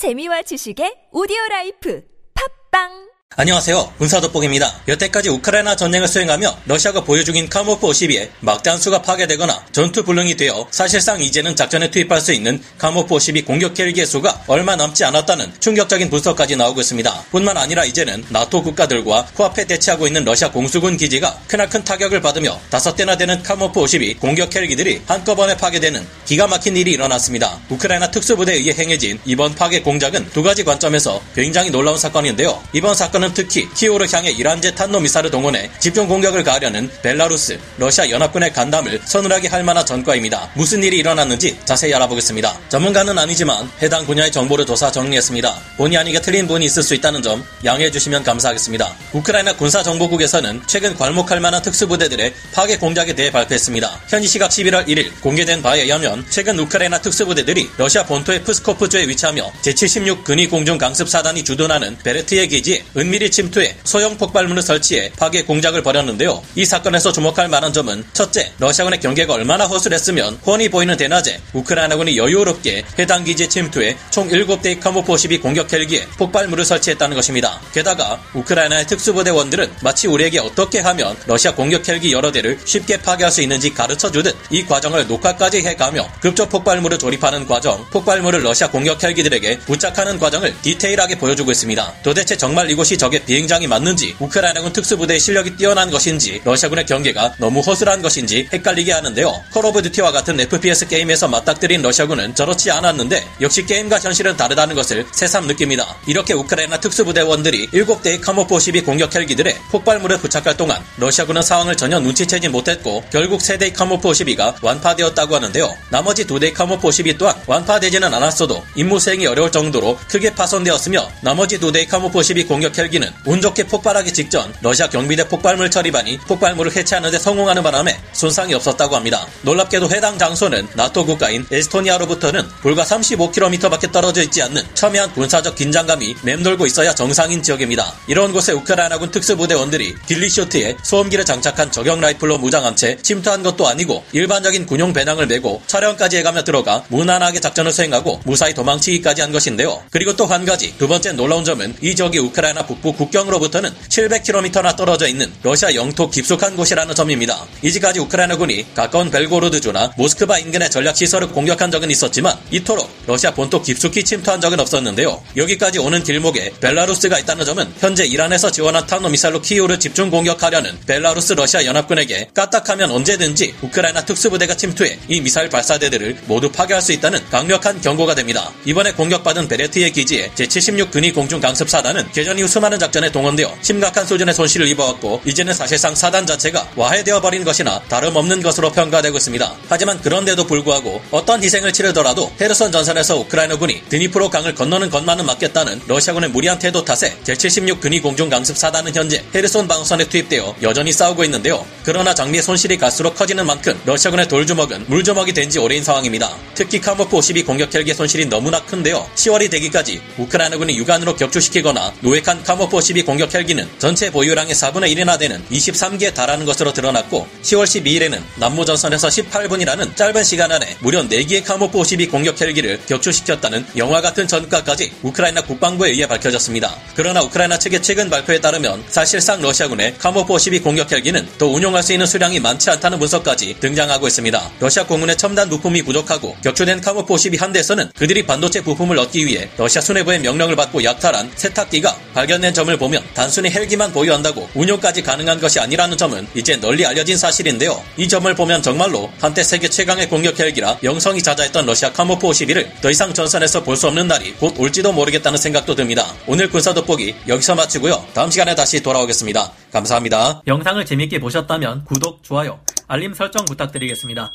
재미와 지식의 오디오 라이프. 팟빵 안녕하세요. 군사돋보기입니다. 여태까지 우크라이나 전쟁을 수행하며 러시아가 보유 중인 카모프 52의 막대한 수가 파괴되거나 전투 불능이 되어 사실상 이제는 작전에 투입할 수 있는 카모프 52 공격 헬기의 수가 얼마 남지 않았다는 충격적인 분석까지 나오고 있습니다. 뿐만 아니라 이제는 나토 국가들과 코앞에 대치하고 있는 러시아 공수군 기지가 크나큰 타격을 받으며 다섯 대나 되는 카모프 52 공격 헬기들이 한꺼번에 파괴되는 기가 막힌 일이 일어났습니다. 우크라이나 특수부대에 의해 행해진 이번 파괴 공작은 두 가지 관점에서 굉장히 놀라운 사건인데요. 이번 사건 사건은 특히 키이우를 향해 이란 제 탄도미사일을 동원해 집중 공격을 가하려는 벨라루스, 러시아 연합군의 간담을 서늘하게 할 만한 전과입니다. 무슨 일이 일어났는지 자세히 알아보겠습니다. 전문가는 아니지만 해당 분야의 정보를 조사 정리했습니다. 본의 아니게 틀린 부분이 있을 수 있다는 점 양해해 주시면 감사하겠습니다. 우크라이나 군사정보국에서는 최근 괄목할 만한 특수부대들의 파괴 공작에 대해 발표했습니다. 현지 시각 11월 1일 공개된 바에 의하면 최근 우크라이나 특수부대들이 러시아 본토의 프스코프주에 위치하며 제76 근위 공중 강습 사단이 주둔하는 베레트예 기지에 은 은밀히 침투해 소형 폭발물을 설치해 파괴 공작을 벌였는데요. 이 사건에서 주목할 만한 점은 첫째, 러시아군의 경계가 얼마나 허술했으면 훤히 보이는 대낮에 우크라이나군이 여유롭게 해당 기지에 침투해 총 7대의 카모프 52 공격 헬기에 폭발물을 설치했다는 것입니다. 게다가 우크라이나의 특수부대원들은 마치 우리에게 어떻게 하면 러시아 공격 헬기 여러 대를 쉽게 파괴할 수 있는지 가르쳐 주듯 이 과정을 녹화까지 해가며 급조 폭발물을 조립하는 과정, 폭발물을 러시아 공격 헬기들에게 부착하는 과정을 디테일하게 보여주고 있습니다. 도대체 정말 이곳이 적의 비행장이 맞는지 우크라이나군 특수부대의 실력이 뛰어난 것인지 러시아군의 경계가 너무 허술한 것인지 헷갈리게 하는데요. Call of Duty와 같은 FPS 게임에서 맞닥뜨린 러시아군은 저렇지 않았는데 역시 게임과 현실은 다르다는 것을 새삼 느낍니다. 이렇게 우크라이나 특수부대원들이 7대의 카모프 52 공격 헬기들에 폭발물을 부착할 동안 러시아군은 상황을 전혀 눈치채지 못했고 결국 3대의 카모프 52가 완파되었다고 하는데요. 나머지 2대의 카모프 52 또한 완파되지는 않았어도 임무 수행이 어려울 정도로 크게 파손되었으며 나머지 2대의 카모프 52 공격 헬기 헬기는 운 좋게 폭발하기 직전 러시아 경비대 폭발물 처리반이 폭발물을 해체하는 데 성공하는 바람에 손상이 없었다고 합니다. 놀랍게도 해당 장소는 나토 국가인 에스토니아로부터는 불과 35km밖에 떨어져 있지 않는 첨예한 군사적 긴장감이 맴돌고 있어야 정상인 지역입니다. 이런 곳에 우크라이나군 특수부대원들이 ghillie suit에 소음기를 장착한 저격 라이플로 무장한 채 침투한 것도 아니고 일반적인 군용 배낭을 메고 촬영까지 해가며 들어가 무난하게 작전을 수행하고 무사히 도망치기까지 한 것인데요. 그리고 또 한 가지 두 번째 놀라운 점은 이 지역이 우크라이나 북부 국경으로부터는 700km나 떨어져 있는 러시아 영토 깊숙한 곳이라는 점입니다. 이제까지 우크라이나군이 가까운 벨고로드주나 모스크바 인근의 전략 시설을 공격한 적은 있었지만 이토록 러시아 본토 깊숙이 침투한 적은 없었는데요. 여기까지 오는 길목에 벨라루스가 있다는 점은 현재 이란에서 지원한 탄도미사일로 키이우를 집중 공격하려는 벨라루스 러시아 연합군에게 까딱하면 언제든지 우크라이나 특수부대가 침투해 이 미사일 발사대들을 모두 파괴할 수 있다는 강력한 경고가 됩니다. 이번에 공격받은 베레트예 기지의 제76 근위 공중 강습 사단은 개전 이후 수많은 작전에 동원되어 심각한 수준의 손실을 입어왔고 이제는 사실상 사단 자체가 와해되어 버린 것이나 다름없는 것으로 평가되고 있습니다. 하지만 그런데도 불구하고 어떤 희생을 치르더라도 헤르손 전선에서 우크라이나군이 드니프로 강을 건너는 것만은 막겠다는 러시아군의 무리한 태도 탓에 제76 근위 공중 강습 사단은 현재 헤르손 방어선에 투입되어 여전히 싸우고 있는데요. 그러나 장비의 손실이 갈수록 커지는 만큼 러시아군의 돌주먹은 물주먹이 된 지 오래인 상황입니다. 특히 카모프 52 공격 헬기의 손실이 너무나 큰데요. 10월이 되기까지 우크라이나군이 육안으로 격추시키거나 노획한 카모프 52 공격 헬기는 전체 보유량의 4분의 1이나 되는 23개에 달하는 것으로 드러났고 10월 12일에는 남부전선에서 18분이라는 짧은 시간 안에 무려 4개의 카모프 52 공격 헬기를 격추시켰다는 영화 같은 전과까지 우크라이나 국방부에 의해 밝혀졌습니다. 그러나 우크라이나 측의 최근 발표에 따르면 사실상 러시아군의 카모프 52 공격 헬기는 또 운용할 수 있는 수량이 많지 않다는 분석까지 등장하고 있습니다. 러시아 공군의 첨단 부품이 부족하고 격추된 카모프 52 한 대에서는 그들이 반도체 부품을 얻기 위해 러시아 수뇌부의 명령을 받고 약탈한 세탁기가 발견 된 있는 점을 보면 단순히 헬기만 보유한다고 운용까지 가능한 것이 아니라는 점은 이제 널리 알려진 사실인데요. 이 점을 보면 정말로 한때 세계 최강의 공격 헬기라 영성이 자자했던 러시아 카모프 51을 더 이상 전선에서 볼 수 없는 날이 곧 올지도 모르겠다는 생각도 듭니다. 오늘 군사 돋보기 여기서 마치고요. 다음 시간에 다시 돌아오겠습니다. 감사합니다. 영상을 재밌게 보셨다면 구독, 좋아요, 알림 설정 부탁드리겠습니다.